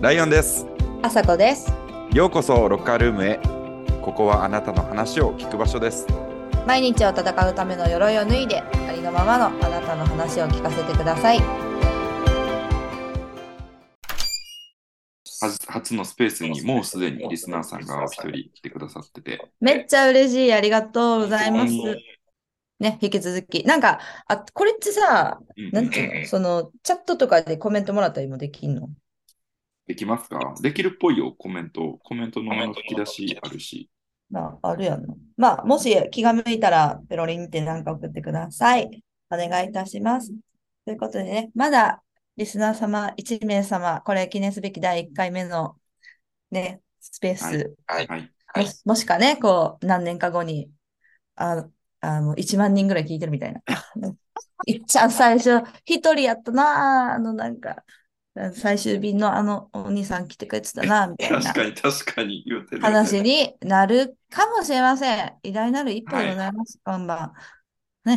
ライオンです。あさこです。ようこそロッカールームへ。ここはあなたの話を聞く場所です。毎日を戦うための鎧を脱いで、ありのままのあなたの話を聞かせてください。は初のスペースにもうすでにリスナーさんがお一人来てくださってて。めっちゃ嬉しい。ありがとうございますうん。ね、引き続き。なんか、あ、これってさ、うんなんていうの？その、チャットとかでコメントもらったりもできんの？できますか？できるっぽいよ、コメント。コメントの吹き出しあるし。まあ、あるやんな。まあ、もし気が向いたら、ペロリンってなんか送ってください。お願いいたします。ということでね、まだリスナー様1名様、これ記念すべき第1回目のね、スペース、はい。もしもしかね、こう、何年か後に、あ、あの、1万人ぐらい聞いてるみたいな。いっちゃん最初、一人やったな、あの、なんか、最終便のあのお兄さん来てくれてたな、みたいな確かに確かに言うてる。話になるかもしれません。偉大なる一歩でございます、こんばん。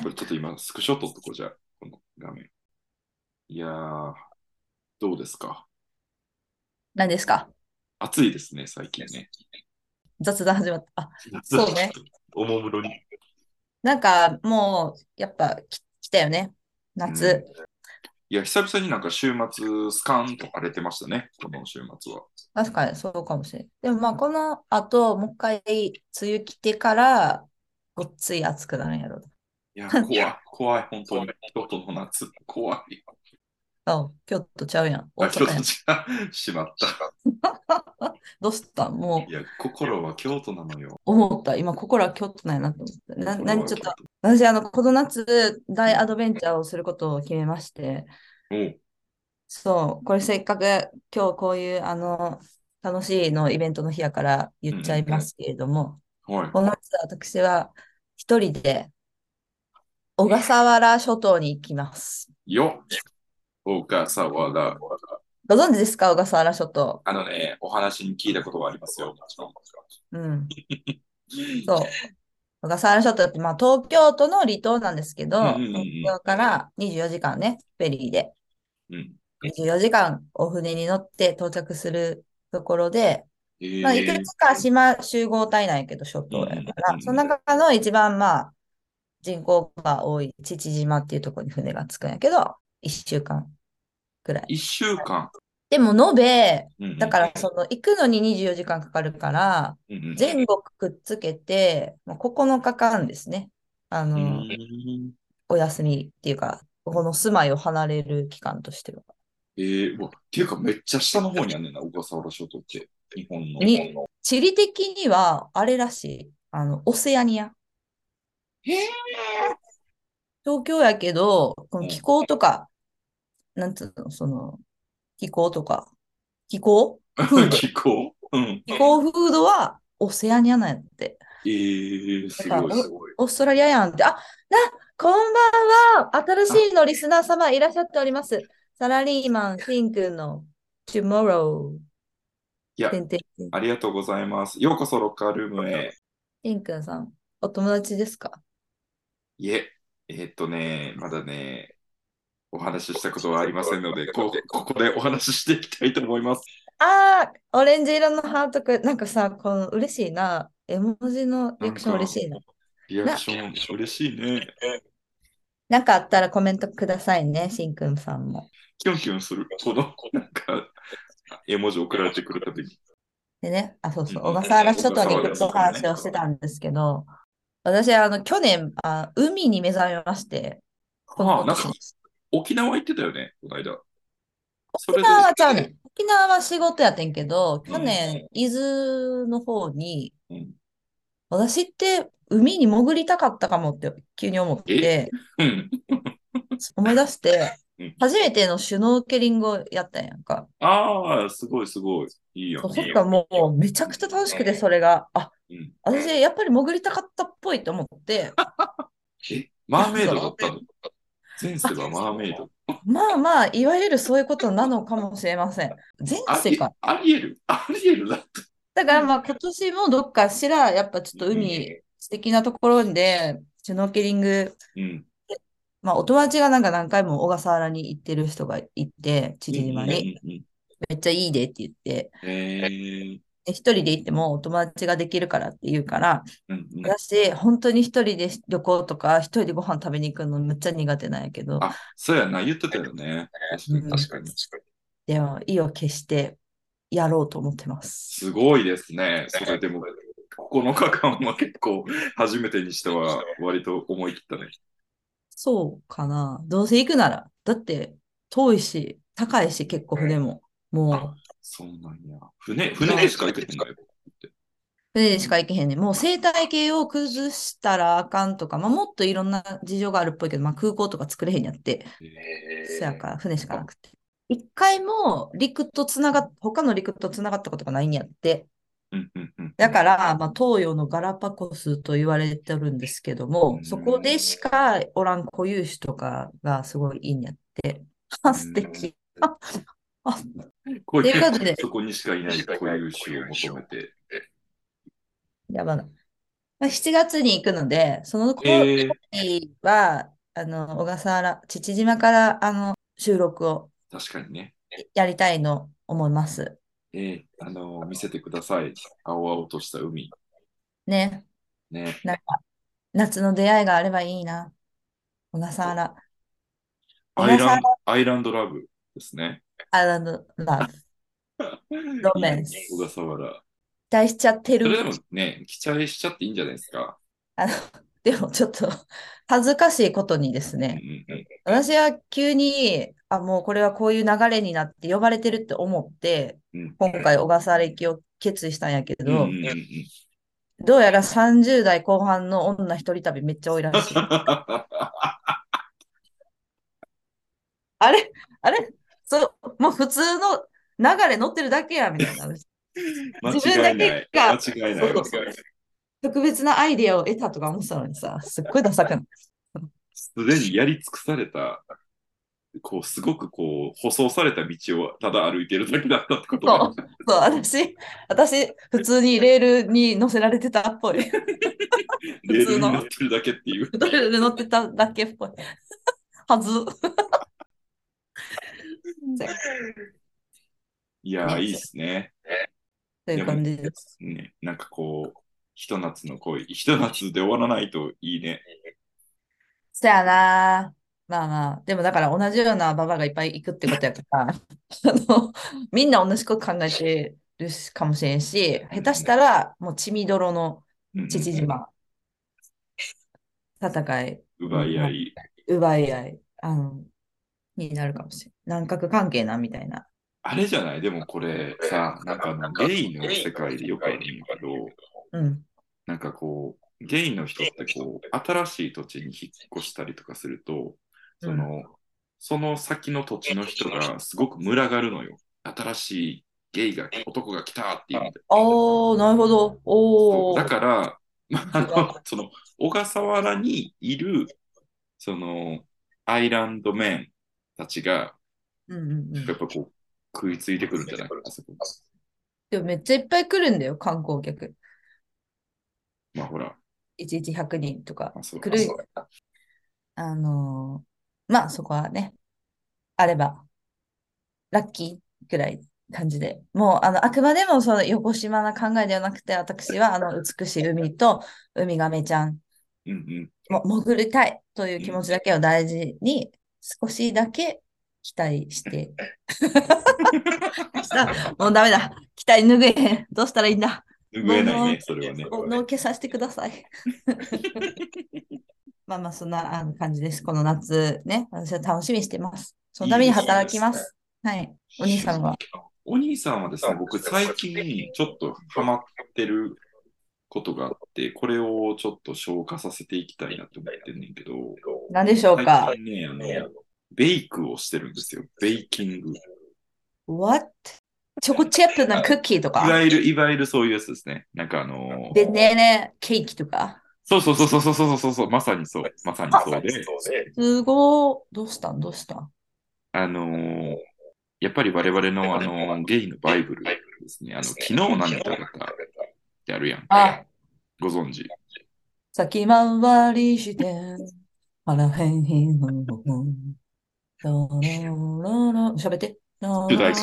これちょっと今、スクショ撮っとこうじゃあ、この画面。いやー、どうですか？何ですか？暑いですね、最近ね。雑談始まった。あ、そうね。おもむろに。なんかもう、やっぱき来たよね。夏。いや、久々になんか週末、スカンと荒れてましたね、この週末は。確かにそうかもしれない。でもまあ、この後、もう一回、梅雨来てから、ごっつい暑くなるんやろう。いや、怖い、怖い、本当に。京都の夏、怖い。あ、京都ちゃうやん。大あ、京阪都やん。違う。しまった。どうしたもういや、心は京都なのよ。思った。今、心は京都なんやなと思って。な、心は何ちょっと、私、あの、この夏、大アドベンチャーをすることを決めまして、おうそう、これせっかく今日こういう、あの、楽しいのイベントの日やから言っちゃいますけれども、はい。この夏、私は一人で小笠原諸島に行きます。よ小笠原。ご存知ですか、小笠原諸島？あのね、お話に聞いたことがありますよ。うん。そう。小笠原諸島って、まあ、東京都の離島なんですけど、うんうんうんうん東京から24時間ね、フェリーで、うん。24時間お船に乗って到着するところで、えーまあ、いくつか島集合体なんやけど、諸島やかうんうんうら、んその中の一番、まあ、人口が多い父島っていうところに船が着くんやけど、1週間くらい。一週間。でも、延べ、うんうんだから、その、行くのに24時間かかるから、うんうん全国くっつけて、まあ9日間ですね。あうの、んお休みっていうか、この住まいを離れる期間としては。えー、うわっていうかめっちゃ下の方にあんねんな、小笠原諸島って。日本の。に地理的には、あれらしい。あの、オセアニア。へー東京やけど、こうんの気候とか、なんつうの、その、気候とか、気候？気候？うん。気候風土はオセアニアなんやって。えー、すごいすごい。オーストラリアやんって。あ、な、こんばんは。新しいのリスナー様いらっしゃっております。サラリーマン、シンくんの Tomorrow。いやありがとうございます。ようこそロッカールームへ。シンくんさん、お友達ですか？いえ、えーっとね、まだね、お話ししたことはありませんので、こここでお話ししていきたいと思います。ああ、オレンジ色のハートくん。なんかさ、この嬉しいな。絵文字のリアクション嬉しいな。リアクション嬉しいね。なんかあったらコメントくださいね、しんくんさんも。キュンキュンする。この、なんか、絵文字送られてくるたびに。でね、あ、そうそう、うん小笠原諸島に行くと話をしてたんですけど、私、あの、去年、あ、海に目覚めまして、ああ、なんか、沖縄行ってたよね、この間。そ沖縄はちゃう。ねん。沖縄は仕事やってんけど、うん。去年、伊豆の方に、うん。私って海に潜りたかったかもって急に思って、うん。思い出してうん、初めてのシュノーケリングをやったんやんか。ああ、すごいすごい。いいよそしたらもうめちゃくちゃ楽しくて、それが、あ、うん。私やっぱり潜りたかったっぽいと思って、え、マーメイドだったの？前世はマーメイド。まあまあ、いわゆるそういうことなのかもしれません。前世か。ありえるありえるだって。だからまあ今年もどっかしら、やっぱちょっと海、素敵なところで、シュノーケリング、うん。まあお友達がなんか何回も小笠原に行ってる人がいて、父島に。うん。めっちゃいいでって言って、えー、で一人で行ってもお友達ができるからって言うから、うんうん。私、本当に一人で旅行とか、一人でご飯食べに行くのめっちゃ苦手なんやけど、あ、そうやな、言ってたよね。確かに、うん確かに。でも、意を決してやろうと思ってます。すごいですね。それでも、9日間は結構、初めてにしては、割と思い切ったね。そうかな。どうせ行くなら。だって、遠いし、高いし、結構船も。もう、そうなんや。船、船でしか行けてない。船でしか行けへんねん。もう生態系を崩したらあかんとか、まあ、もっといろんな事情があるっぽいけど、まあ、空港とか作れへんやって。そやから、船しかなくて。一回も陸とつながっ、他の陸とつながったことがないんやって。だから、まあ、東洋のガラパゴスと言われてるんですけども、うんそこでしかおらん固有種とかがすごいいいんやって。あ、素敵。あ、あ、こういうことでそこにしかいない固有種を求めて。やばな。まあ、7月に行くので、そのえー、時は、あの、小笠原、父島から、あの、収録を確かにね。やりたいの思います。えー、あの見せてください。青々とした海。ね。ね。なんか、夏の出会いがあればいいな。小笠原。アイランド、アイランドラブですね。アイランドラブ。ロマンス小笠原。期待しちゃってる。それでもね、期待しちゃっていいんじゃないですか。あの、でもちょっと恥ずかしいことにですうんうね、んうん私は急に、あ、もうこれはこういう流れになって呼ばれてるって思って、うん今回小笠原行きを決意したんやけど、うんうんうんうんどうやら30代後半の女一人旅めっちゃ多いらしい。あれ？あれ？もう普通の流れ乗ってるだけや、みたいな。自分だ。けが特別なアイデアを得たとか思ってたのにさ、すっごいダサくない？すでにやり尽くされた、こう、すごくこう、舗装された道をただ歩いてるだけだったってことそうだ。そう、私、私、普通にレールに乗せられてたっぽい。レールに乗ってるだけっていう。レールに乗ってただけっぽい。はず。いやー、いいですね。という感じです。ね。なんかこう、ひと夏の恋、ひと夏で終わらないといいね。そやな。まあまあ、でもだから同じようなババアがいっぱい行くってことやから、あの、みんな同じこと考えてるかもしれんし、下手したらもう血みどろの父島、戦い、奪い合い。奪い合い、あの、になるかもしれん。南角関係な、みたいな。あれじゃない？でもこれさ、なんかあの、ゲイの世界でよくあるんだけど、うん。なんかこう、ゲイの人ってこう、新しい土地に引っ越したりとかすると、その、その先の土地の人がすごく群がるのよ。新しいゲイが、男が来たっていう意味で。おー、なるほど。おだから、まあ、あの、その、小笠原にいる、その、アイランドメンたちが、うんうんうんやっぱこう、食いついてくるんじゃないかな、そこ。でもめっちゃいっぱい来るんだよ、観光客。まあほら、1日100人とか来る。あのーまあそこはね、あれば、ラッキーくらい感じで。もう、あの、あくまでもその横島な考えではなくて、私はあの美しい海とウミガメちゃんうんうん。も潜りたいという気持ちだけを大事に、少しだけ期待して。あもうダメだ。期待拭えへん。どうしたらいいんだ。拭えないね、それはね。もうのけさせてください。まあまあ、そんな感じです。この夏ね、私は楽しみにしてます。そのために働きます。はい。お兄さんは？お兄さんはですね、僕最近ちょっとハマってることがあって、これをちょっと消化させていきたいなと思ってんねんけど、何でしょうか？最近ね、あの、ベイクをしてるんですよ。ベイキング。い ?What? チョコチップのクッキーとか？わゆる、いわゆるそういうやつですね。なんかあのでねねケーキとか？そうそうそうそうそうそうそうそう、まさにそう、まさにそうで、すごー。どうしたん？どうしたん？あのーやっぱり我々のあのゲイのバイブルですね。あの、昨日何食べたってあるやん。あ、ご存知。先回りして、腹へんひんの、どろろろ、喋って。主題歌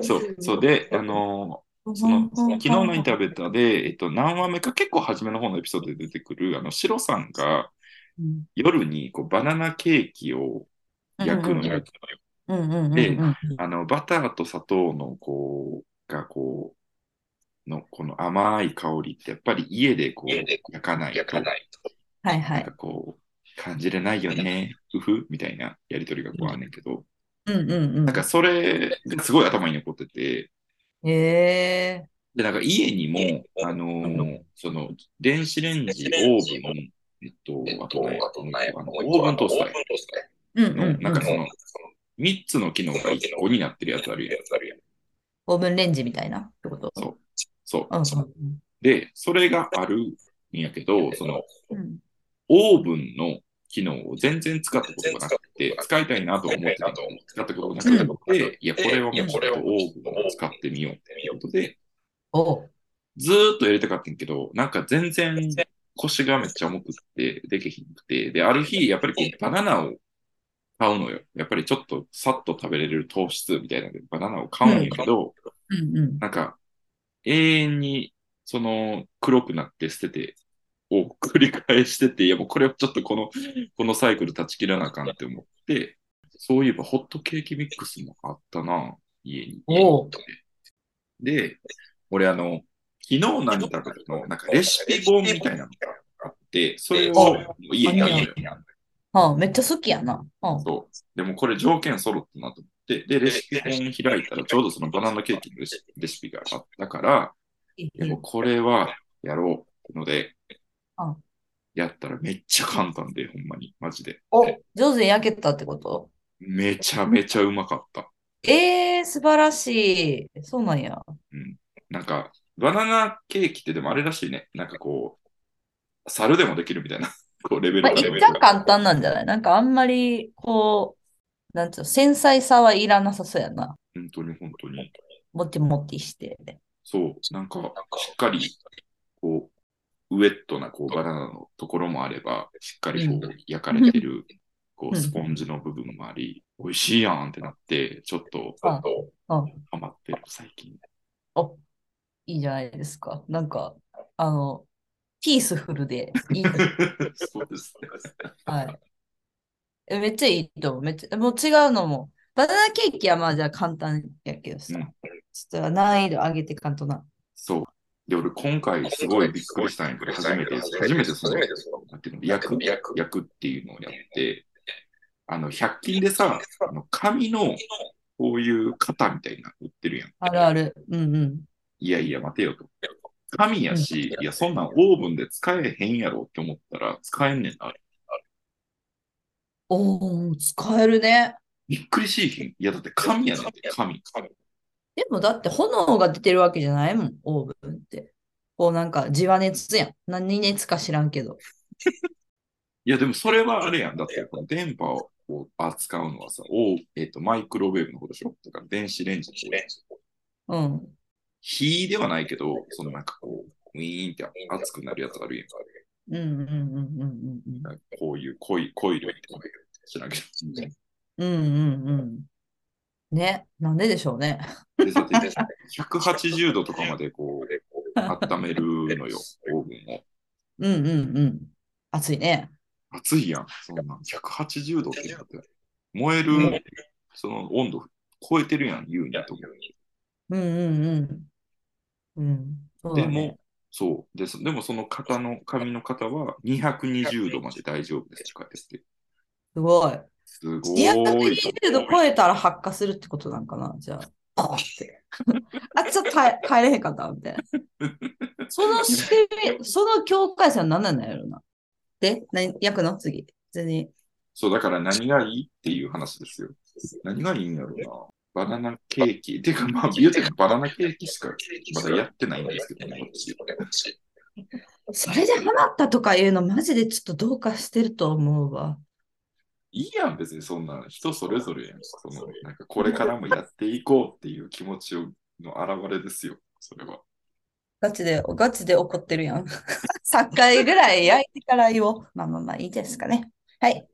そう、そうで、あのーその、昨日のインタビューで、えっと、何話目か結構初めの方のエピソードで出てくる、あの、シロさんがうん夜にこうバナナケーキを焼くのよ。うんうんうんうんでうんあの、バターと砂糖の、こう、が、こう、の、この甘い香りって、やっぱり家でこう、焼かないと、はいはいなんか。こう、感じれないよね、ふふ、みたいなやりとりがこうあんねんけど、うんうんうん。なんかそれがすごい頭に残ってて、へえ。で、なんか家にも、あのーその、電子レンジ、オーブン、えっと、あとね、あのオーブントースターの、うんうんうん。なんかその、3つの機能が1個になってるやつあるやん。オーブンレンジみたいな？ってこと？そう。そう。うんうんで、それがあるんやけど、その、うん。オーブンの機能を全然使ったことがなくて、使いたいなと思ってたけど使ったことがなくて、いや、これはもうちょっとオーブンを使ってみようっていうことで、おずーっとやりたかったんやけど、なんか全然腰がめっちゃ重くって、できひんくて、で、ある日、やっぱりこうバナナを買うのよ。やっぱりちょっとさっと食べれる糖質みたいなので、バナナを買うんやけど、うんうん。なんか、永遠に、その、黒くなって捨てて、を繰り返してて、いやもうこれはちょっとこの、このサイクル断ち切らなあかんって思って、そういえばホットケーキミックスもあったな、家に。で、俺あの、昨日何食べたの、なんかレシピ本みたいなのがあって、それを家にあるのよ。あめっちゃ好きやな。うんそう。でもこれ条件揃ったなと思って、で、レシピ本開いたらちょうどそのバナナケーキのレシピがあったから、これはやろうのでうん、やったらめっちゃ簡単で、ほんまに、マジで。お、上手に焼けたってこと？めちゃめちゃうまかった。ええー、素晴らしい。そうなんや。なんか、バナナケーキってでもあれらしいね。なんかこう、猿でもできるみたいな、こうレベルまあ、がレベル一旦簡単なんじゃない？なんかあんまり、こう、なんつうの、繊細さはいらなさそうやな。本当に本当に。もちもちして。そう、なんか、しっかり、こう、ウェットなこうバナナのところもあれば、しっかりこう焼かれてる、こうスポンジの部分もあり、美味しいやんってなって、ちょっとああハマってる、最近。お、いいじゃないですか。なんか、あの、ピースフルでいい。そうですね。はい。えめっちゃいいと思う。めっちゃ、もう違うのも。バナナケーキはまあじゃあ簡単やけどさ。うんちょっと難易度上げてかんとな。そう。で、俺今回すごいびっくりしたんやけど、初めて、初めてその、なんていうの、焼く、焼くっていうのをやって、あの、100均でさ、あの紙のこういう型みたいなの売ってるやん。あるある。うんうん。いやいや、待てよと。紙やし、いや、そんなんオーブンで使えへんやろって思ったら、使えんねんな。おー、使えるね。びっくりしいひん。いや、だって紙やねんって、紙。でもだって炎が出てるわけじゃないもん、オーブンって。こうなんか、地和熱やん。何熱か知らんけど。いや、でもそれはあれやん。だって、この電波を扱うのはさ、おえっ、と、マイクロウェーブのことでしょ？だから電子レンジって。うん。火ではないけど、そのなんかこう、ウィーンって熱くなるやつあるやん。うんうんうんうんうんうん。こういうコイコイルって知らんけど。うんうんうん。ね、なんででしょうね。でだって180度とかまでこう、温めるのよ、オーブンを。うんうんうん。熱いね。暑いやん、そんなん。180度ってだって。燃える、その温度超えてるやん、優にと思う。うんうんうん。うん。そうねも、そうです。でもその型の、紙の型は220度まで大丈夫です。すごい。すごいと思う。220度超えたら発火するってことなんかな？じゃあ。あ、ちょっと耐え耐えれへんかったみたいな。その仕組み、その境界線は何なんだよな。で、何焼くの？次。普通に。そう、だから何がいいっていう話ですよ。何がいいんやろうな。バナナケーキ。てか、まあ、言うてもバナナケーキしかまだやってないんですけどね、私。それでハマったとかいうのマジでちょっとどうかしてると思うわ。いいやん、別にそんな人それぞれやん。その、なんかこれからもやっていこうっていう気持ちをの表れですよ、それは。ガチで、ガチで怒ってるやん。3回ぐらい焼いてから言おう。まあまあまあいいですかね。はい。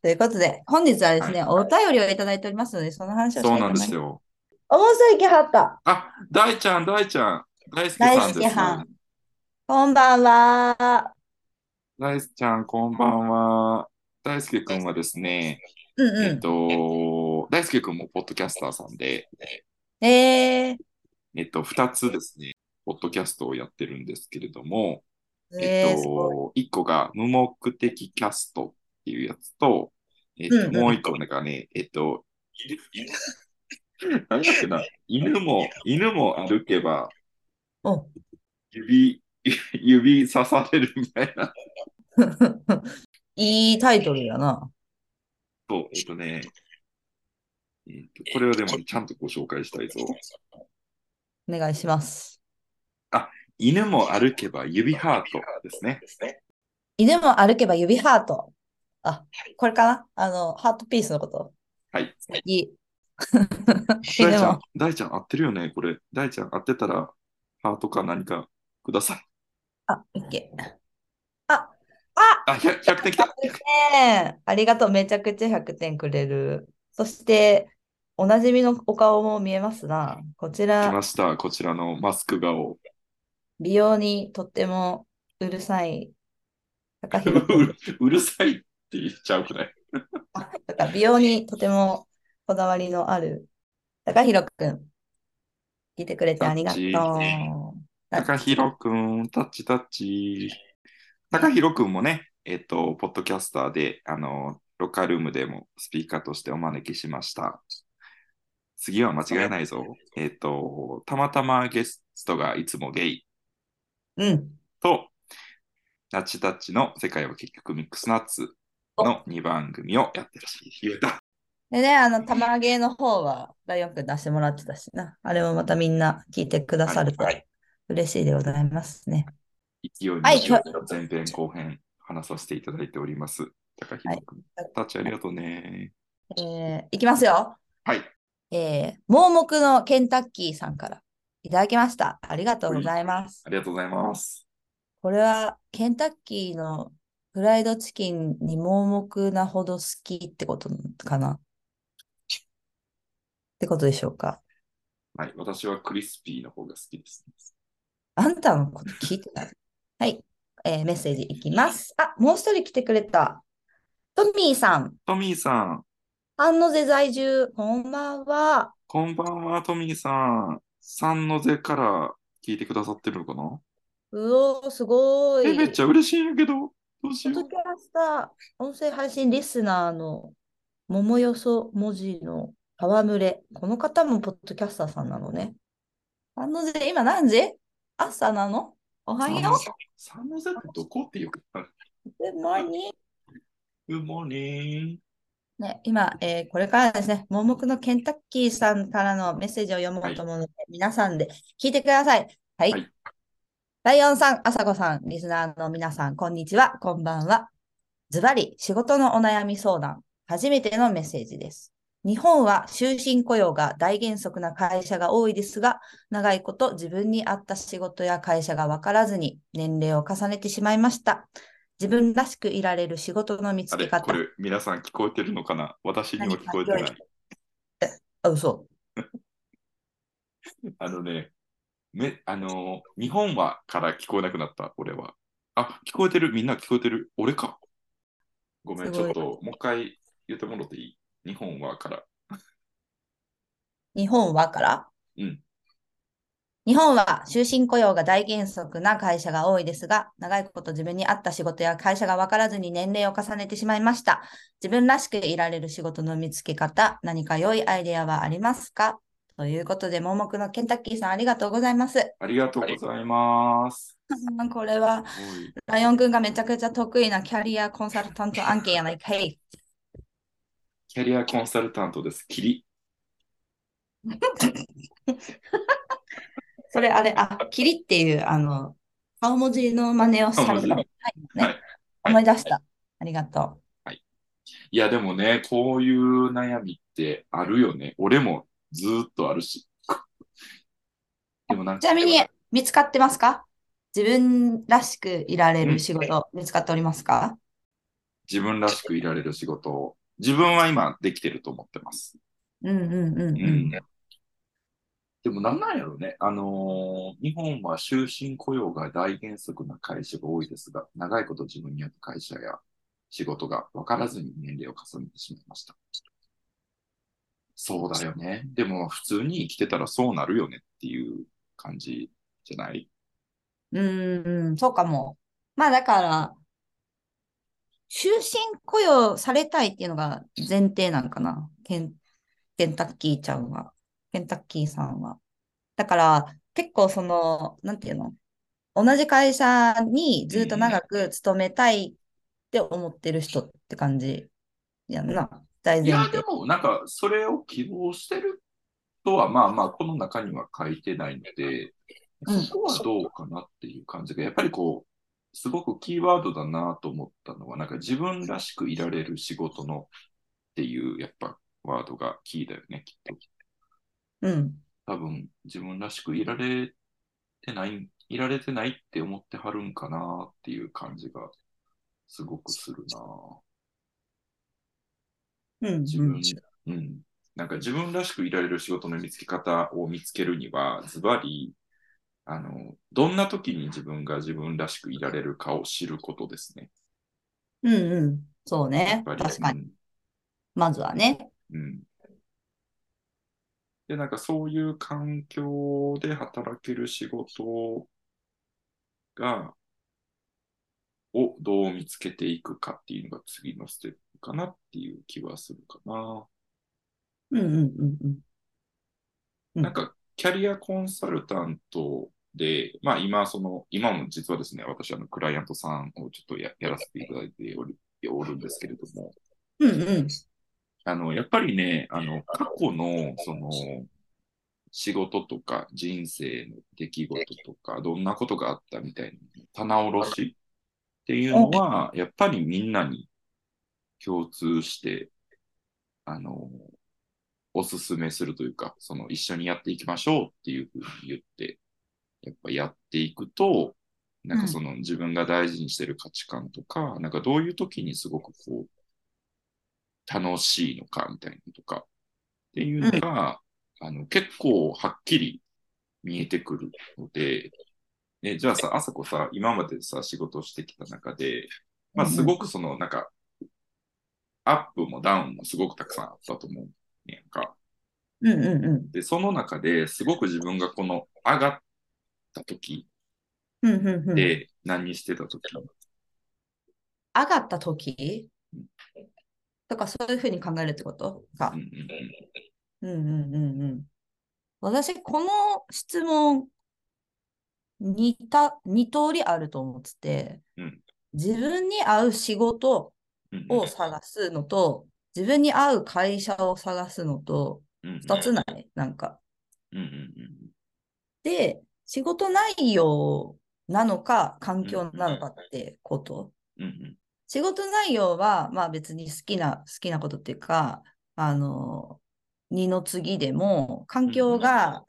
ということで、本日はですね、お便りをいただいておりますので、その話をしたそいうと思います。なんですよ。おもそいきはった。あ、大ちゃん、大ちゃん。大輔大さんです。こんばんは。大輔ちゃん、こんばんは。大輔くんはですね、えっうんうと、大輔くんもポッドキャスターさんで、ん。ええっと、二つですね、ポッドキャストをやってるんですけれども、ー、えっ。と、一個が無目的キャストっていうやつと、えっと、うんうんもう一個なんかね、えっと、何だっけな、犬も、犬も歩けばお指、指刺されるみたいな。いいタイトルやな。そう、えっとね、えっと、これをでもちゃんとご紹介したいぞ。お願いします。犬も歩けば指ハートですね。犬も歩けば指ハート。あ、これかな？あの、ハートピースのこと。はい。いい。大ちゃん、大ちゃん合ってるよね、これ。大ちゃん合ってたら、ハートか何かください。あ、オッケー。あ、ああ、100, 100点きた？ねありがとう。めちゃくちゃ100点くれる。そして、おなじみのお顔も見えますな。こち来ら、ました。こちらのマスク顔。美容にとってもうるさい、高 うるさいって言っちゃうくらい？美容にとてもこだわりのある高弘くん。聞いてくれてありがとう。高弘くん、タッチタッチ。高弘くんもね、えっと、ポッドキャスターで、あの、ロッカールームでもスピーカーとしてお招きしました。次は間違いないぞ。えっと、たまたまゲストがいつもゲイうん。と、ナッチタッチの世界は結局ミックスナッツの2番組をやってるし、言えた。でね、あの、玉芸の方は、ライオンくん出してもらってたしな。あれもまたみんな聞いてくださると嬉しいでございますね。勢いにはい乗って前編後編話させていただいております。高弘くん、タッチありがとうね。えーいきますよ。はい。えー盲目のケンタッキーさんからいただきました。ありがとうございます。ありがとうございます。これはケンタッキーのフライドチキンに盲目なほど好きってことかな？ってことでしょうか？はい。私はクリスピーの方が好きです。あんたのこと聞いてない。はい、えーメッセージいきます。あ、もう一人来てくれた。トミーさん、トミーさん、安野瀬在住、こんばんは。こんばんは、トミーさん。三の瀬から聞いてくださってるのかな？うおー、すごい。え、めっちゃ嬉しいんやけど。どうしようポッド。キャスター、音声配信リスナーの桃よそ文字の戯れ。この方もポッドキャスターさんなのね。あので、今何時？朝なの？おはよう。三の瀬ってどこっていうか。Good morning. Good morning. ね、今、えーこれからですね、盲目のケンタッキーさんからのメッセージを読もうと思うので、皆さんで聞いてください。はい。はいライオンさん、あさこさん、リスナーの皆さん、こんにちは、こんばんは。ズバリ、仕事のお悩み相談、初めてのメッセージです。日本は終身雇用が大原則な会社が多いですが、長いこと自分に合った仕事や会社が分からずに年齢を重ねてしまいました。自分らしくいられる仕事の見つあれ、け方。これ、皆さん聞こえてるのかな？私には聞こえてない。あ、嘘。あのね、め、あのー日本はから聞こえなくなった、俺は。あ、聞こえてる、みんな聞こえてる？俺か？ごめん、ちょっと、もう一回言ってもらっていい？日本はから。日本はから？うん。日本は終身雇用が大原則な会社が多いですが、長いこと自分に合った仕事や会社が分からずに年齢を重ねてしまいました。自分らしくいられる仕事の見つけ方、何か良いアイデアはありますか？ということで、盲目のケンタッキーさんありがとうございます。ありがとうございます。う んこれは、ライオンくんがめちゃくちゃ得意なキャリアコンサルタント案件やないかい。キャリアコンサルタントです。キリ。それあれ、あ、キリっていう、あの、顔文字の真似をされた。はいねはい思い出した。ありがといや、でもね、こういう悩みってあるよね。俺もずーっとあるし。でもなんう。かちなみに、見つかってますか？自分らしくいられる仕事、見つかっておりますか？自分らしくいられる仕事を、自分は今できてると思ってます。うんうんうんううんん。でもなんなんやろね。あのー日本は終身雇用が大原則な会社が多いですが、長いこと自分にあった会社や仕事が分からずに年齢を重ねてしまいました。そうだよね。でも普通に生きてたらそうなるよねっていう感じじゃない？うんうん、そうかも。まあだから、終身雇用されたいっていうのが前提なんかな？ケン、ケンタッキーちゃんは。ケンタッキーさんは。だから、結構その、なんていうの？同じ会社にずっと長く勤めたいって思ってる人って感じやんな。大いや、前提で。もなんかそれを希望してるとは、まあまあ、この中には書いてないので、うんそこはどうかなっていう感じが、やっぱりこう、すごくキーワードだなと思ったのは、なんか自分らしくいられる仕事のっていう、やっぱワードがキーだよね、きっと。うん。多分、自分らしくいられてない、いられてないって思ってはるんかなっていう感じがすごくするな。うん。自分、うん。なんか自分らしくいられる仕事の見つけ方を見つけるには、ズバリ、あの、どんな時に自分が自分らしくいられるかを知ることですね。うんうん。そうね。確かに。まずはね。うん。うん。で、なんかそういう環境で働ける仕事が、をどう見つけていくかっていうのが次のステップかなっていう気はするかな。うんうんうんうん。うんなんか、キャリアコンサルタントで、まあ今、その、今も実はですね、私、あの、クライアントさんをちょっとややらせていただいておるおるんですけれども、うんうん。あの、やっぱりね、あの、過去の、その、仕事とか人生の出来事とか、どんなことがあったみたいな、棚卸しっていうのは、やっぱりみんなに共通して、あの、おすすめするというか、その一緒にやっていきましょうっていうふうに言って、やっぱやっていくと、なんかその自分が大事にしてる価値観とか、なんかどういう時にすごくこう、楽しいのかみたいなのとかっていうのが、あの結構はっきり見えてくるので、ね、じゃあさ、あさこさ、今までさ、仕事をしてきた中で、まあすごくその、なんか、アップもダウンもすごくたくさんあったと思うねんか。うんうんうん。で、その中ですごく自分がこの上がった時うんうんうん。で何してた時、上がった時？うん。とかそういうふうに考えるってこと？かうん。うん。うんうん。私、この質問、似た、二通りあると思ってて、うん。自分に合う仕事を探すのと、自分に合う会社を探すのと、二つない？なんか。で、仕事内容なのか、環境なのかってこと。うんうん。仕事内容は、まあ別に好きな、好きなことっていうか、あの、二の次でも、環境が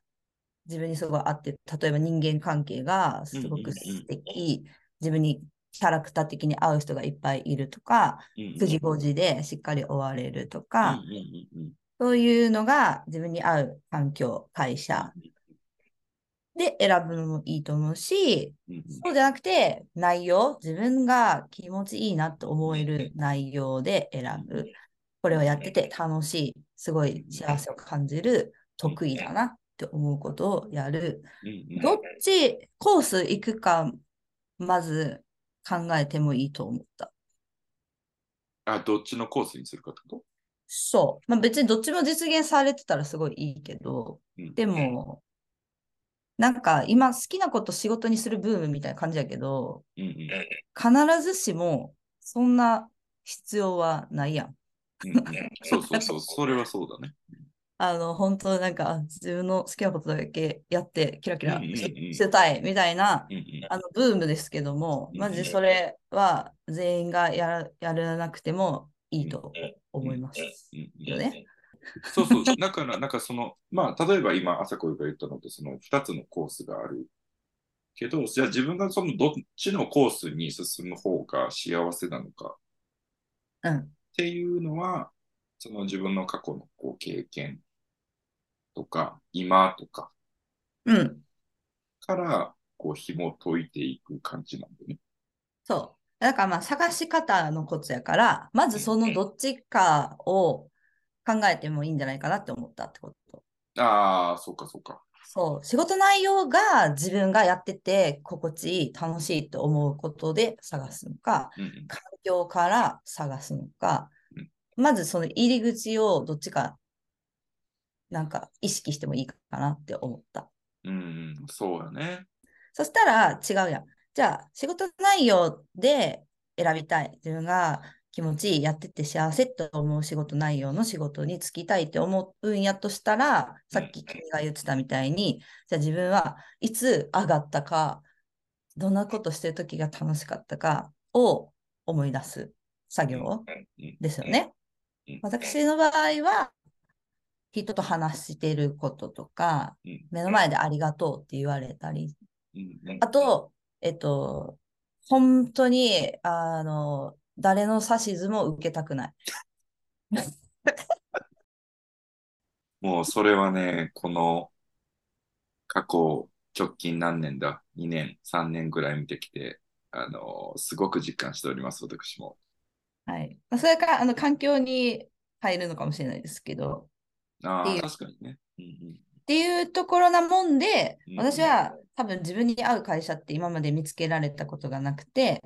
自分にすごい合って、例えば人間関係がすごく素敵、自分にキャラクター的に合う人がいっぱいいるとか、うんうん。9時5時でしっかり終われるとか、そういうのが自分に合う環境、会社で選ぶのもいいと思うし、そうじゃなくて、内容、自分が気持ちいいなと思える内容で選ぶ。これをやってて楽しい、すごい幸せを感じる、得意だなって思うことをやる。どっちコース行くか、まず考えてもいいと思った。あ、どっちのコースにするかってこと？そう。まあ、別にどっちも実現されてたらすごいいいけど、うんでも、なんか今好きなこと仕事にするブームみたいな感じやけど、うんうん必ずしもそんな必要はないやん。うんうんそうそうそう、それはそうだね。あの、本当なんかあ自分の好きなことだけやってキラキラししてたいみたいなあのブームですけども、うんマジそれは全員がやらなくてもいいと思います。よね。そうそう。だから、なんかその、まあ、例えば今、朝子が言ったのと、その2つのコースがあるけど、じゃあ自分がそのどっちのコースに進む方が幸せなのかうん。っていうのは、その自分の過去のこう経験とか、今とかうん。から、こう、紐解いていく感じなんだよね。そう。だからまあ探し方のコツやから、まずそのどっちかを考えてもいいんじゃないかなって思ったってこと。ああ、そうか、そうか。そう。仕事内容が自分がやってて心地いい、楽しいと思うことで探すのか、うんうん環境から探すのかうん、まずその入り口をどっちか、なんか意識してもいいかなって思った。うんうん、そうやね。そしたら違うやん。じゃあ、仕事内容で選びたい。自分が気持ちいい、やってて幸せと思う仕事内容の仕事に就きたいって思うんやとしたら、さっき君が言ってたみたいに、じゃあ自分はいつ上がったか、どんなことしてる時が楽しかったかを思い出す作業うんですよね。うん。私の場合は、人と話してることとか、うん。目の前でありがとうって言われたりあと、えっと、本当に、あの、誰の指図も受けたくない。もうそれはね、この過去直近何年だ ?2 年、3年ぐらい見てきて、あのすごく実感しております、私も。はい。まあそれから、あの、環境に入るのかもしれないですけど、ああ、確かにね。うんっていうところなもんでうん、私は多分自分に合う会社って今まで見つけられたことがなくて、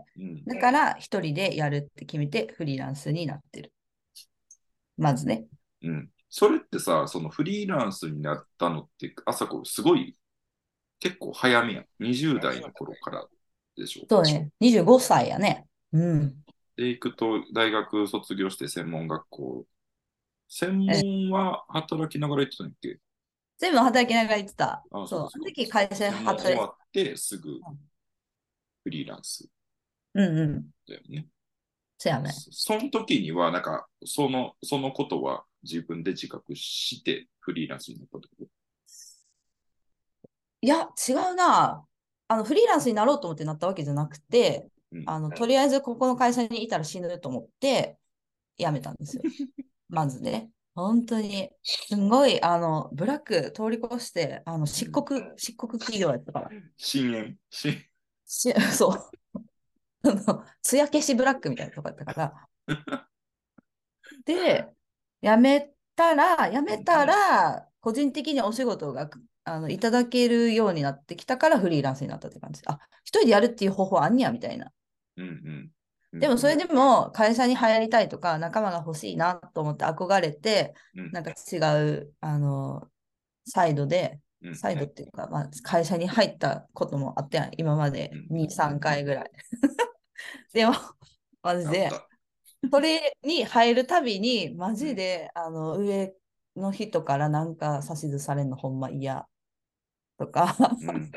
だから一人でやるって決めてフリーランスになってる。まずね。うん。それってさ、そのフリーランスになったのって、朝子、すごい、結構早めやん。20代の頃からでしょ。そうね。25歳やね。うん。で、行くと、大学卒業して専門学校。専門は働きながら行ってたんやっけ？全部働きながら言ってた。あそう。その時会社で働いて終わってすぐフリーランスうんうん。だよね。そやね。そその時には、なんか、その、そのことは自分で自覚してフリーランスになったってこいや、違うな。あの、フリーランスになろうと思ってなったわけじゃなくて、うんあの、とりあえずここの会社にいたら死ぬと思って、辞めたんですよ。まずね。本当に、すんごい、あの、ブラック通り越して、あの、漆黒、漆黒企業やったから。と深淵 そう。あの、艶消しブラックみたいなとこやったから。で、辞めたら、辞めたら、個人的にお仕事があのいただけるようになってきたからフリーランスになったって感じ。あ、一人でやるっていう方法あんにやみたいな。うんうんうんでもそれでも会社に入りたいとか仲間が欲しいなと思って憧れて、うん。なんか違う、あの、サイドで、うん。サイドっていうか、まあ、会社に入ったこともあって今までうん。2、3回ぐらい。でも、マジで。それに入るたびに、マジで、あの、上の人からなんか指図されるのほんま嫌とか、うん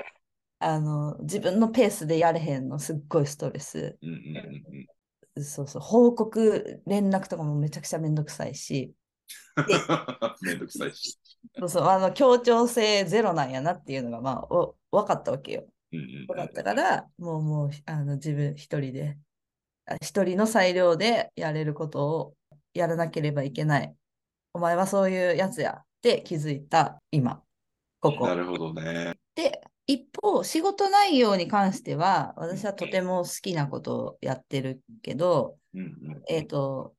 あの、自分のペースでやれへんのすっごいストレス。うんうんうんうんそうそう、報告、連絡とかもめちゃくちゃめんどくさいし、めんどくさいし。そうそう、あの、協調性ゼロなんやなっていうのが、まあ、お分かったわけよ。うんうん分かったから、もう、もう、あの、自分一人で、あ一人の裁量でやれることをやらなければいけない。お前はそういうやつやって気づいた今、ここな。るほどね。で、一方、仕事内容に関しては、私はとても好きなことをやってるけど、うんうんえっ、と、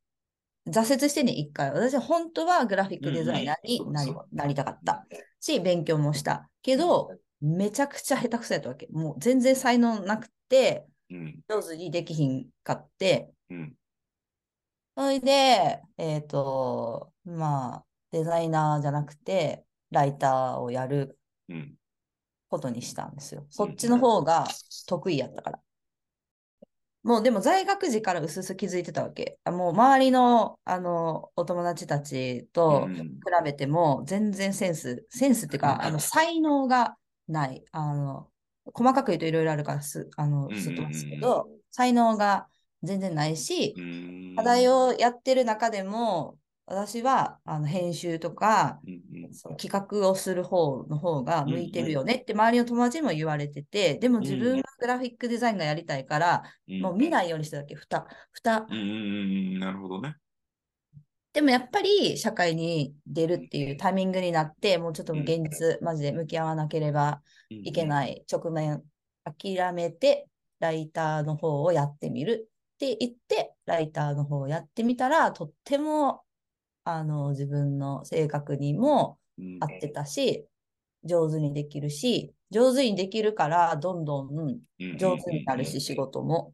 挫折してね、一回。私は本当はグラフィックデザイナーになり,、うんうんなりたかった。し、勉強もした。けど、めちゃくちゃ下手くそやったわけ。もう全然才能なくて、うん。上手にできひんかって、うん。それで、えっ、と、まあ、デザイナーじゃなくて、ライターをやる。うんことにしたんですよ。そっちの方が得意やったから。もうでも在学時からうすうす気づいてたわけ。あもう周りのあのお友達たちとうん比べても全然センス、センスっていうか、あの才能がない。あの細かく言うといろいろあるからすあのすっ飛ばすけど、才能が全然ないし、うん課題をやってる中でも、私はあの編集とか、うんうんその企画をする方の方が向いてるよねって周りの友達にも言われてて、でも自分はグラフィックデザインがやりたいから、うん。もう見ないようにしてたわけ、ふた、ふた。うんうんうんうん。なるほどね。でもやっぱり社会に出るっていうタイミングになって、もうちょっと現実、マジで向き合わなければいけい。ない直面、諦めて、ライターの方をやってみるって言って、ライターの方をやってみたら、とっても、あの、自分の性格にもうん合ってたし、上手にできるし、上手にできるから、どんどん上手になるし、仕事も。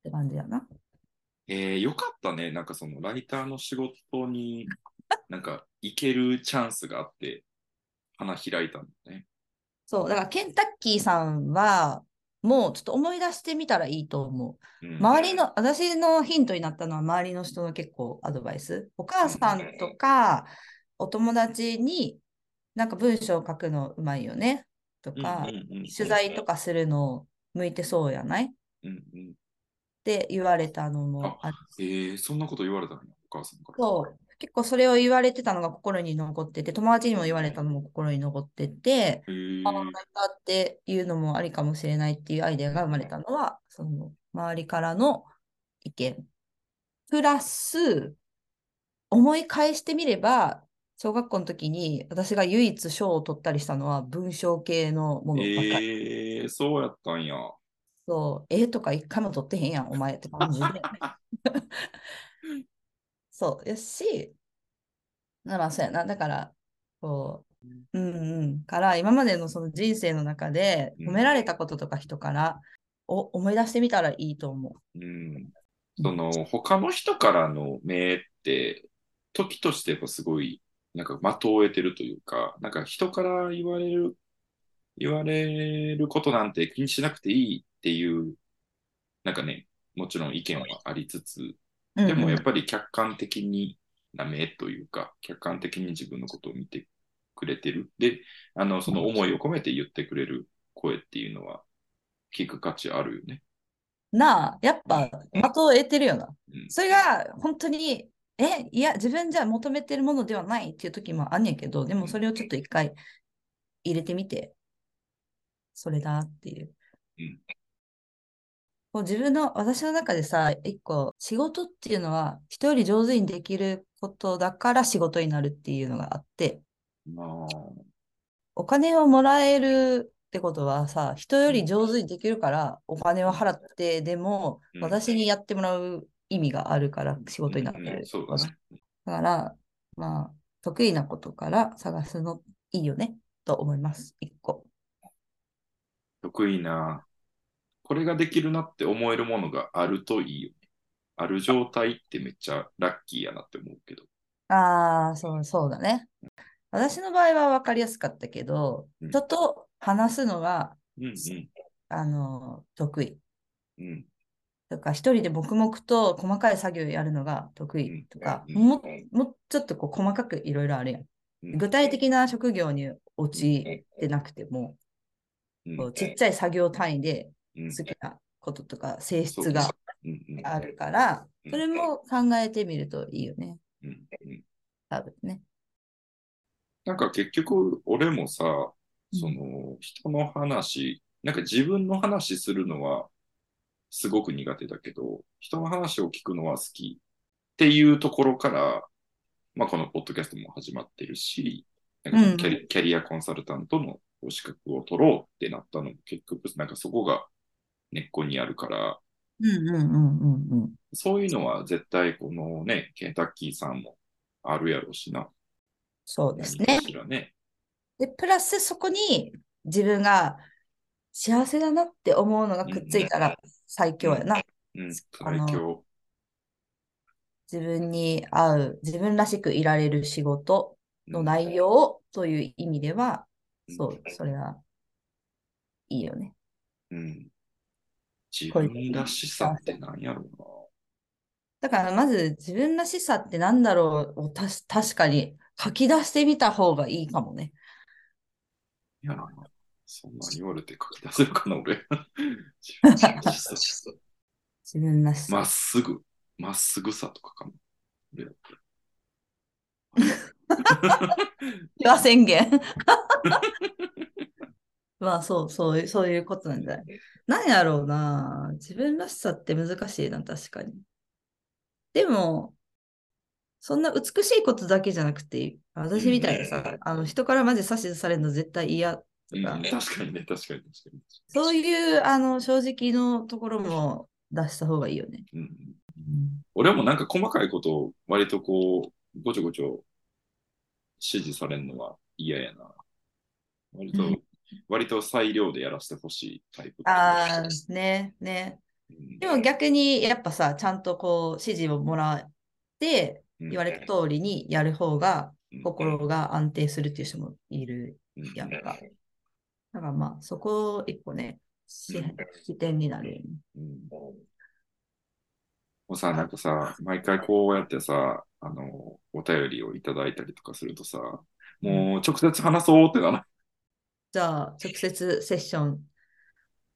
って感じやな。えー、よかったね。なんかそのライターの仕事になんか行けるチャンスがあって、花開いたんだね。そう、だからケンタッキーさんは、もうちょっと思い出してみたらいいと思う。うん周りの、私のヒントになったのは周りの人の結構アドバイス。お母さんとか、お友達に、なんか文章を書くのうまいよね。とか、取材とかするの向いてそうやない？っうんうんて言われたのもある。えー、そんなこと言われたの？お母さんから。そう。結構それを言われてたのが心に残ってて、友達にも言われたのも心に残ってて、えーあライターっていうのもありかもしれないっていうアイデアが生まれたのは、その周りからの意見。プラス、思い返してみれば、小学校の時に私が唯一賞を取ったりしたのは文章系のものばかり。えー、そうやったんや。そう、絵とか一回も取ってへんやん、お前って感じで。そう、よし、まあそうやな。だから、こう、うんうん。から、今までのその人生の中でうん褒められたこととか人から、お思い出してみたらいいと思うん。その、他の人からの目って、時としてやっぱすごい、なんか的を得てるというか、なんか人から言われる、言われることなんて気にしなくていいっていう、なんかね、もちろん意見はありつつ、う。でもやっぱぱり客観的にな目というか、客観的に自分のことを見てくれてる。で、あの、その思いを込めて言ってくれる声っていうのは、聞く価値あるよね。なあ、やっぱ的を得てるよな。うん。それが本当に、え、いや、自分じゃ求めてるものではないっていう時もあんねんけど、でもそれをちょっと一回入れてみて、それだっていう。うんこう自分の、私の中でさ、一個、仕事っていうのは人より上手にできることだから仕事になるっていうのがあって、まあ、お金をもらえるってことはさ、人より上手にできるからお金を払ってでもうん私にやってもらう意味があるから仕事になってる。だから、まあ、得意なことから探すのいいよね、と思います。一個。得意な、これができるなって思えるものがあるといいよね。ある状態ってめっちゃラッキーやなって思うけど。ああ、そう、そうだね。私の場合は分かりやすかったけど、うん。人と話すのが、うんうん。あの、得意。うん。とか、一人で黙々と細かい作業やるのが得意とか、うん。ももうちょっとこう細かくいろいろあるやん。うん。具体的な職業に陥ってなくても、うん。こうちっちゃい作業単位でうん好きなこととか性質があるから、うん。それも考えてみるといいよね。うんうん。多分ね。なんか結局、俺もさ、うん。その人の話、なんか自分の話するのはすごく苦手だけど、人の話を聞くのは好きっていうところから、まあ、このポッドキャストも始まってるし、なんかキャリ,、キャリアコンサルタントのお資格を取ろうってなったのも結局、なんかそこが根っこにあるから、うんうんうんうんうん。そういうのは絶対このね、ケンタッキーさんもあるやろうしな。そうです何ねね。で、プラスそこに自分が幸せだなって思うのがくっついたら最強やな。うん、あの最強。自分に合う、自分らしくいられる仕事の内容という意味では、うんそう、それはいいよね。うん。自分らしさって何やろうだからまず自分らしさってなんだろうをたし確かに書き出してみた方がいいかもね。な。いやな。そんなん言われて書き出せるかな、俺。自分らしさ自分らしさ。まっすぐ、まっすぐさとかかな。俺やったらピュア宣言。まあそう、そういう、そういうことなんじゃない？何やろうな。自分らしさって難しいな、確かに。でも、そんな美しいことだけじゃなくて、私みたいなさ、あの人からマジ指図されるの絶対嫌とうんか、確かにね、確かに確かに。そういうあの正直のところも出した方がいいよね。うん、俺もなんか細かいことを割とこう、ごちょごちょ指示されるのは嫌やな。割と、割と裁量でやらせてほしいタイプ。ああ、ね、ね。うん。でも逆にやっぱさ、ちゃんとこう指示をもらって、うん。言われた通りにやる方がうん。心が安定するっていう人もいるうん。やんか。だからまあ、そこ一個ね、視視点になる。よもうさ、なんかさ、毎回こうやってさ、あの、お便りをいただいたりとかするとさ、もう直接話そうってならじゃあ、直接セッション、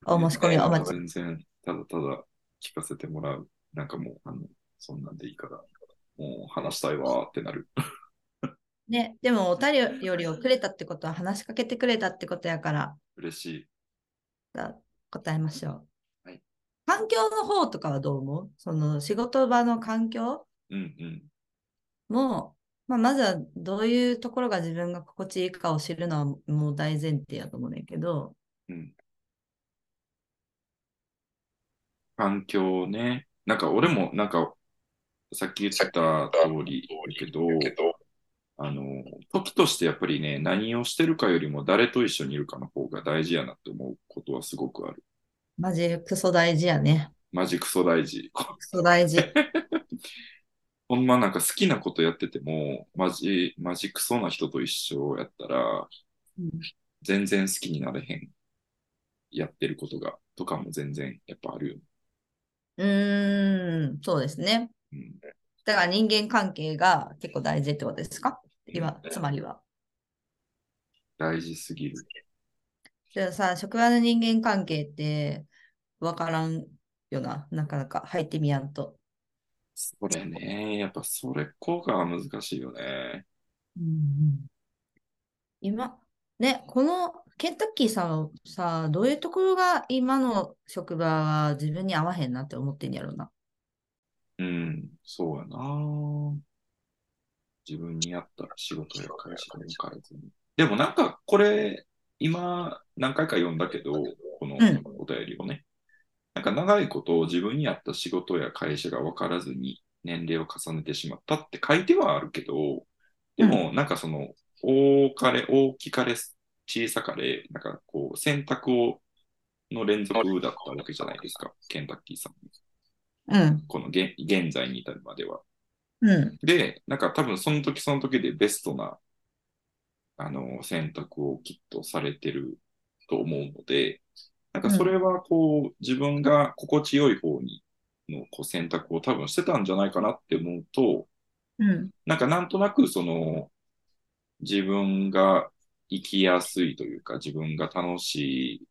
お申し込みをお待ち。全然、ただただ聞かせてもらう。なんかもう、あの、そんなんでいいから、もう話したいわーってなる。ね、でもお便りをくれたってことは話しかけてくれたってことやから、嬉しい。じゃあ答えましょう。はい環境の方とかはどう思う？その仕事場の環境うんうん。も、まあ、まずはどういうところが自分が心地いいかを知るのはもう大前提やと思うねんけど、うん。環境ね。なんか俺も、なんか、さっき言ってた通りだけど、あの、時としてやっぱりね、何をしてるかよりも誰と一緒にいるかの方が大事やなって思うことはすごくある。マジクソ大事やね。マジクソ大事。クソ大事。ほんまなんか好きなことやってても、マジ、マジクソな人と一緒やったら、うん全然好きになれへん。やってることが、とかも全然やっぱあるよね。うーん、そうですね。うん。だから人間関係が結構大事ってことですか？今、つまりは。大事すぎる。でもさ、職場の人間関係ってわからんよな。なかなか入ってみやんと。それね、やっぱそれこが難しいよね。今、ね、このケンタッキーさんはさ、どういうところが今の職場は自分に合わへんなって思ってんやろな。うん、そうやな。自分に合った仕事や会社が分からずに。でもなんかこれ、今何回か読んだけど、このうんお便りをね。なんか長いこと自分に合った仕事や会社が分からずに年齢を重ねてしまったって書いてはあるけど、でもなんかその、大かれ、大きかれ、小さかれ、なんかこう選択をの連続だったわけじゃないですか、ケンタッキーさん。うん、この現現在に至るまでは。うん、で、なんか多分その時その時でベストな、あの、選択をきっとされてると思うので、なんかそれはこう、自分が心地よい方にのこう選択を多分してたんじゃないかなって思うと、うん、なんかなんとなくその、自分が生きやすいというか、自分が楽しい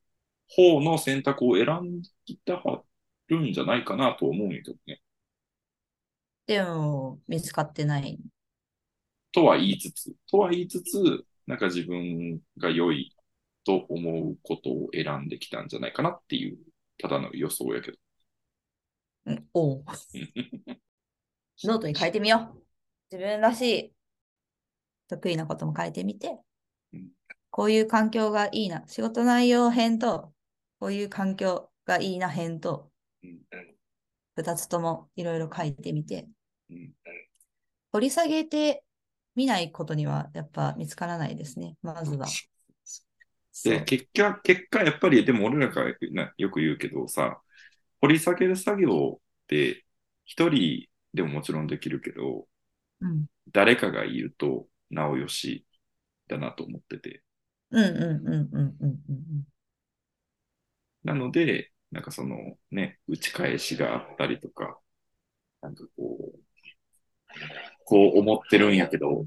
方の選択を選んでたはるんじゃないかなと思うんやけどね。でも、見つかってない。とは言いつつ、とは言いつつ、なんか自分が良いと思うことを選んできたんじゃないかなっていう、ただの予想やけど。うん、おう ノートに書いてみよう。自分らしい得意なことも書いてみてうん、こういう環境がいいな。仕事内容編と、こういう環境がいいな編と、うん二つともいろいろ書いてみて、うん掘り下げてみないことにはやっぱ見つからないですね。まずは。で、結果、結果、やっぱり、でも俺らがなよく言うけどさ、掘り下げる作業って、一人でももちろんできるけど、うん。誰かがいると、なおよしだなと思ってて。うんうんうんうんうんうん。なので、なんかそのね、打ち返しがあったりとか、なんかこう、こう思ってるんやけど、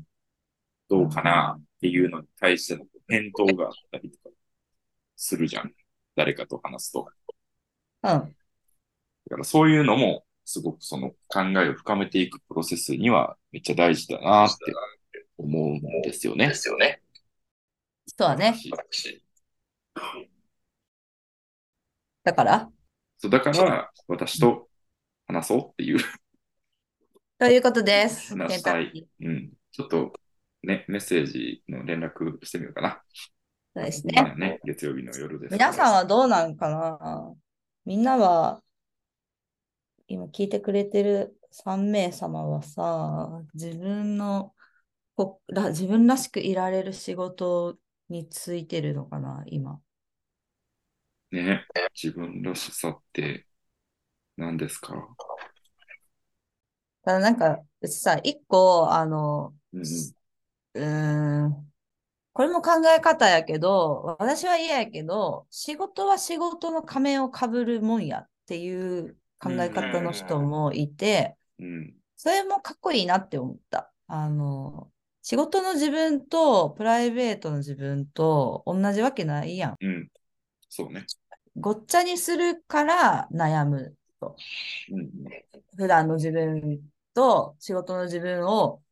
どうかなっていうのに対しての返答があったりとかするじゃん。誰かと話すと。うん。うん。だからそういうのも、すごくその考えを深めていくプロセスにはめっちゃ大事だなって思うんですよね。ですよね。そうだね。私だから？そうだから、私と話そうっていう、ということです。話したいうん、ちょっとね、メッセージの連絡してみようかな。そうですね。今ね、月曜日の夜です。皆さんはどうなんかな？みんなは、今聞いてくれてる3名様はさ、自分のこら、自分らしくいられる仕事についてるのかな今？ね、自分らしさって何ですか？ただなんか、うちさ、一個、あの、うんうんこれも考え方やけど、私は嫌やけど、仕事は仕事の仮面をかぶるもんやっていう考え方の人もいて、うんそれもかっこいいなって思った。あの、仕事の自分とプライベートの自分と同じわけないやん。うん。そうね。ごっちゃにするから悩むと。普段の自分と仕事の自分を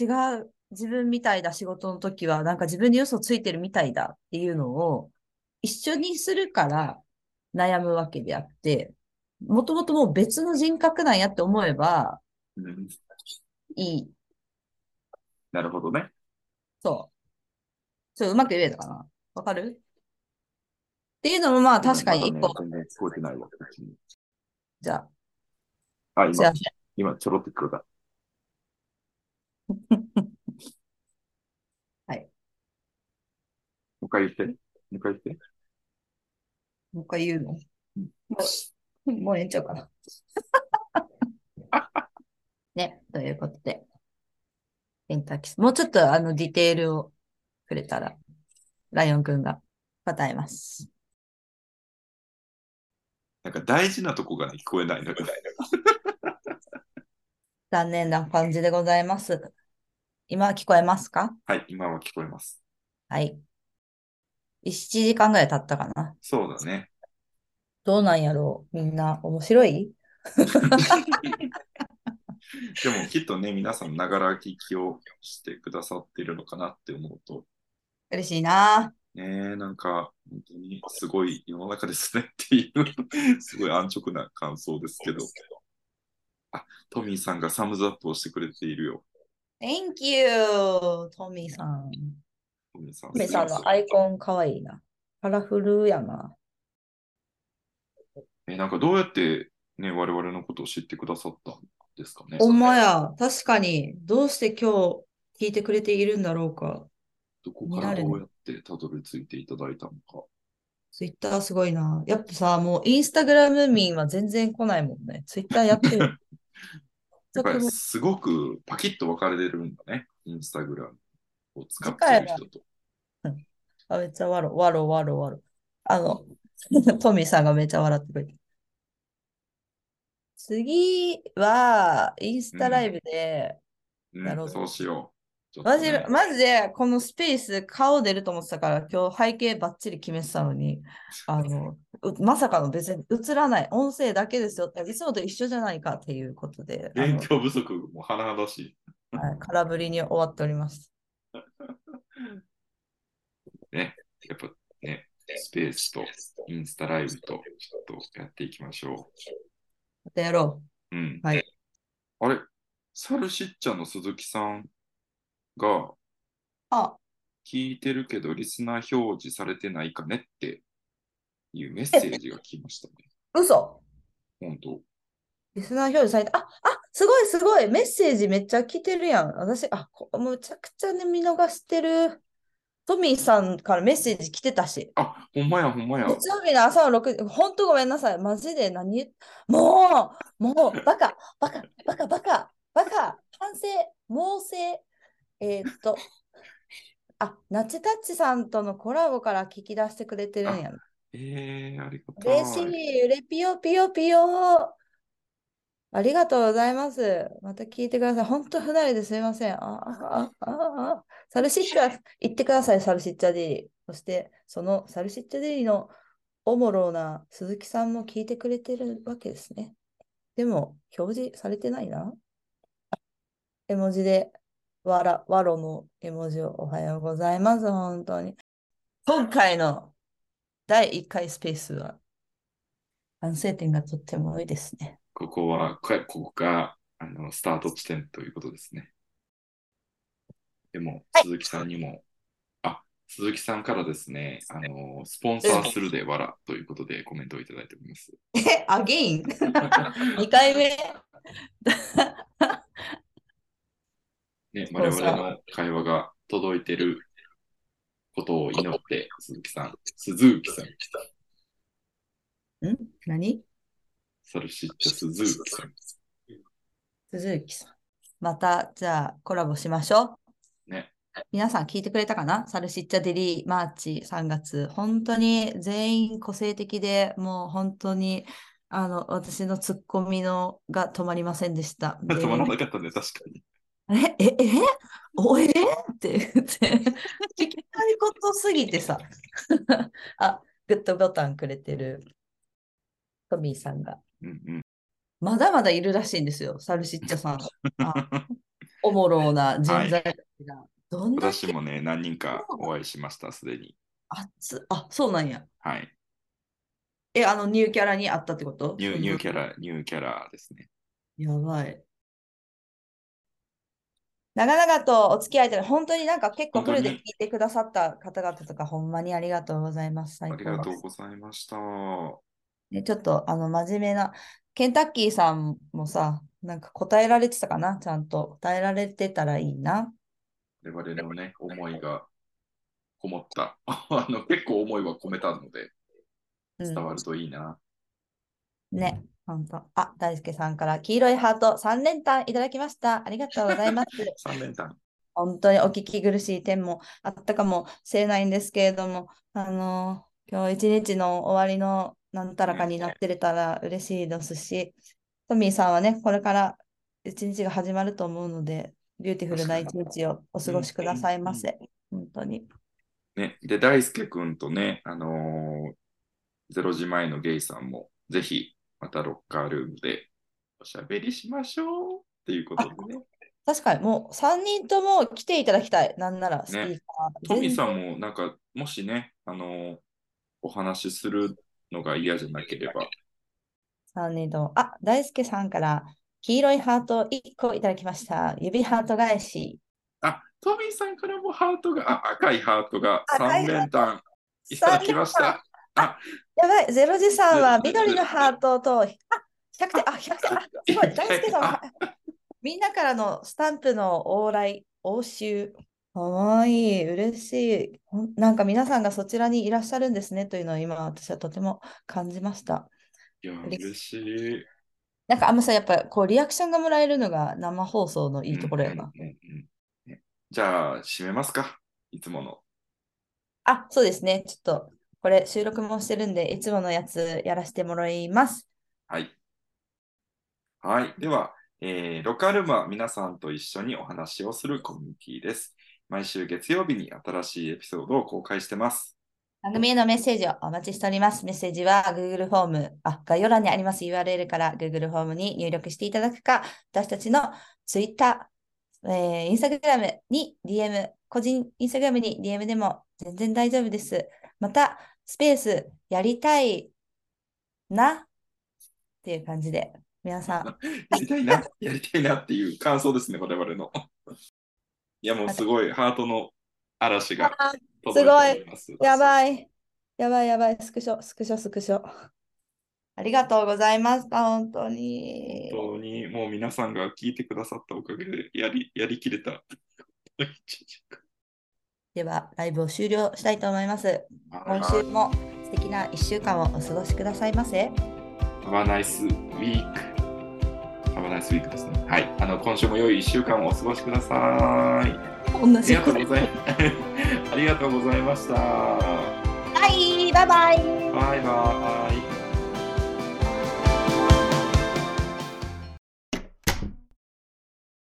違う自分みたいだ仕事の時はなんか自分に嘘ついてるみたいだっていうのを一緒にするから悩むわけであって、もともともう別の人格なんやって思えばうんいい。なるほどね。そう。ちょっとうまく言えたかな？わかる？っていうのもまあ確かに一個、聞こえてないわ。じゃあ、あ、今あ、、今ちょろって聞こえた。はい。もう一回言って。もう一回言って。もう一回言うの？うんもう、もうええんちゃうかな？ね、ということで、ケンタッキーもうちょっとあのディテールをくれたら、ライオンくんが答えます。なんか大事なとこがね聞こえないのよ。残念な感じでございます。今聞こえますか？はい、今は聞こえます。はい。7時間ぐらい経ったかな。そうだね。どうなんやろうみんな面白い？でもきっとね、皆さんながら聞きをしてくださっているのかなって思うと、嬉しいな。ね、なんか本当にすごい世の中ですねっていう、すごい安直な感想ですけど。あ、トミーさんがサムズアップをしてくれているよ。Thank you! トミーさん。トミーさん。さんのアイコンかわいいな。カラフルやな。え、なんかどうやってね、我々のことを知ってくださったんですかね。ほんまや。確かに。どうして今日聞いてくれているんだろうか。どこからどうやってたどり着いていただいたのか。ツイッターすごいな。やっぱさ、もうインスタグラム民は全然来ないもんね。ツイッターやってる。やっぱりすごくパキッと分かれてるんだね。インスタグラムを使ってる人と。あ、めっちゃわろ、わろ、わろ、わろ。あの、トミーさんがめっちゃ笑ってくれて。次は、インスタライブで、うん、なるほどそうしよう。ちょっとマジね、マジで、このスペース、顔出ると思ってたから、今日背景ばっちり決めてたのに、あの、うまさかの別に映らない、音声だけですよ。いつもと一緒じゃないかっていうことで、勉強不足も甚だしい。はい空振りに終わっております。ね、やっぱね、スペースとインスタライブとちょっとやっていきましょまたやろう。うん。はい。あれ、サルシッチャの鈴木さんがう。あ、聞いてるけどリスナー表示されてないかねっていうメッセージが来ましたね。嘘本当。リスナー表示された。あ、あ、すごいすごい。メッセージめっちゃ来てるやん。私、あ、こむちゃくちゃね、見逃してる。トミーさんからメッセージ来てたし。あ、ほんまや、ほんまや。月曜日の朝の6時、本当ごめんなさい。マジで何？もう、もう、バカ、バカ、バカ、バカ、バカ、反省、猛省。えーっと、あ、ナチタッチさんとのコラボから聞き出してくれてるんやな。えー、ありがたい。嬉しい、うれぴよぴよぴよ。ありがとうございます。また聞いてください。本当不慣れですいません。あ、あ、あ、あ、サルシッチャ、言ってください、サルシッチャデリ。そして、そのサルシッチャデリーのおもろな鈴木さんも聞いてくれてるわけですね。でも、表示されてないな。絵文字でわら、わろの絵文字をおはようございます。本当に。今回の第1回スペースは、反省点がとっても多いですね。ここは、ここがあのスタート地点ということですね。でも、はい鈴木さんにも、あ、鈴木さんからですね、あの、スポンサーするでわらということでコメントをいただいております。え、アゲイン ?2 回目？ね、我々の会話が届いてることを祈って、鈴木さん、鈴木さん、ん？何？サルシッチャ鈴木さん。鈴木さん。また、じゃあ、コラボしましょう。ね。皆さん聞いてくれたかな？サルシッチャデリーマーチ3月。本当に全員個性的で、もう本当に、あの、私のツッコミのが止まりませんでした。で止まらなかったね、確かに。え、え、え、おえ？って言って、聞きたいことすぎてさ。あ、グッドボタンくれてるトミーさんが。うんうん。まだまだいるらしいんですよ、サルシッチャさん。あ おもろな人材たちが。どん私もね、何人かお会いしました、すでに。熱あ、そうなんや。はい。え、あのニューキャラにあったってこと？ニューニューキャラ、ニューキャラですね。やばい。長々とお付き合いいただ本当になんか結構フルで聞いてくださった方々とか、ほんまにありがとうございます。最あり。がとうございました。ね、ちょっとあの真面目な、ケンタッキーさんもさ、なんか答えられてたかな？ちゃんと答えられてたらいいな。我々のね、思いがこもった。あの結構思いは込めたので、うん伝わるといいな。ね、本当。あ、大輔さんから黄色いハート3連単いただきました。ありがとうございます。3連単。本当にお聞き苦しい点もあったかもしれないんですけれども、あの今日一日の終わりのなんたらかになってれたら嬉しいですし、トミーさんはね、これから一日が始まると思うので、ビューティフルな一日をお過ごしくださいませ。本当に。ね、で、大輔くんとね、あのー、0時前のゲイさんも、ぜひ、またロッカールームでおしゃべりしましょうっていうことでね。確かにもう3人とも来ていただきたい。なんならスピーカー。トミーさんも、なんか、もしね、あのーお話しするのが嫌じゃなければ、3人とも。あ、大輔さんから黄色いハート1個いただきました。指ハート返し。あ、トミーさんからもハートが、あ赤いハートが3赤いハート連単いただきました。あ、やばい、ゼロ時さんは緑のハートと、あ、100点、あ、100点、あ、すごい、一大輔さんみんなからのスタンプの往来、応酬。かわいい、嬉しい。ほんなんか皆さんがそちらにいらっしゃるんですねというのを今私はとても感じました。いや、嬉嬉しい。なんかあんまさ、やっぱこうリアクションがもらえるのが生放送のいいところやな。うんうんうんうんねじゃあ、締めますか。いつもの。あ、そうですね。ちょっとこれ収録もしてるんで、いつものやつやらせてもらいます。はい。はい。では、えーロカルマ皆さんと一緒にお話をするコミュニティです。毎週月曜日に新しいエピソードを公開してます。番組へのメッセージをお待ちしております。メッセージは Google フォーム、あ、概要欄にあります URL から Google フォームに入力していただくか、私たちの Twitter、えー、Instagram に DM、個人 Instagram に DM でも全然大丈夫です。また、スペースやりたいなっていう感じで、皆さん、やりたいな、やりたいなっていう感想ですね、我々の。いや、もうすごいハートの嵐が届いております。やばい。やばいやばい。スクショ、スクショ、スクショ。ありがとうございました。本当に。本当にもう皆さんが聞いてくださったおかげでやりやりきれた。では、ライブを終了したいと思います。今は週も素敵な1週間をお過ごしくださいませ。い Have a nice week. Have a nice week ですね。はい。あの、今週も良い1週間をお過ごしください。あ同りじことがとうございありがとうございました。はい、バイバイ。バイバイ。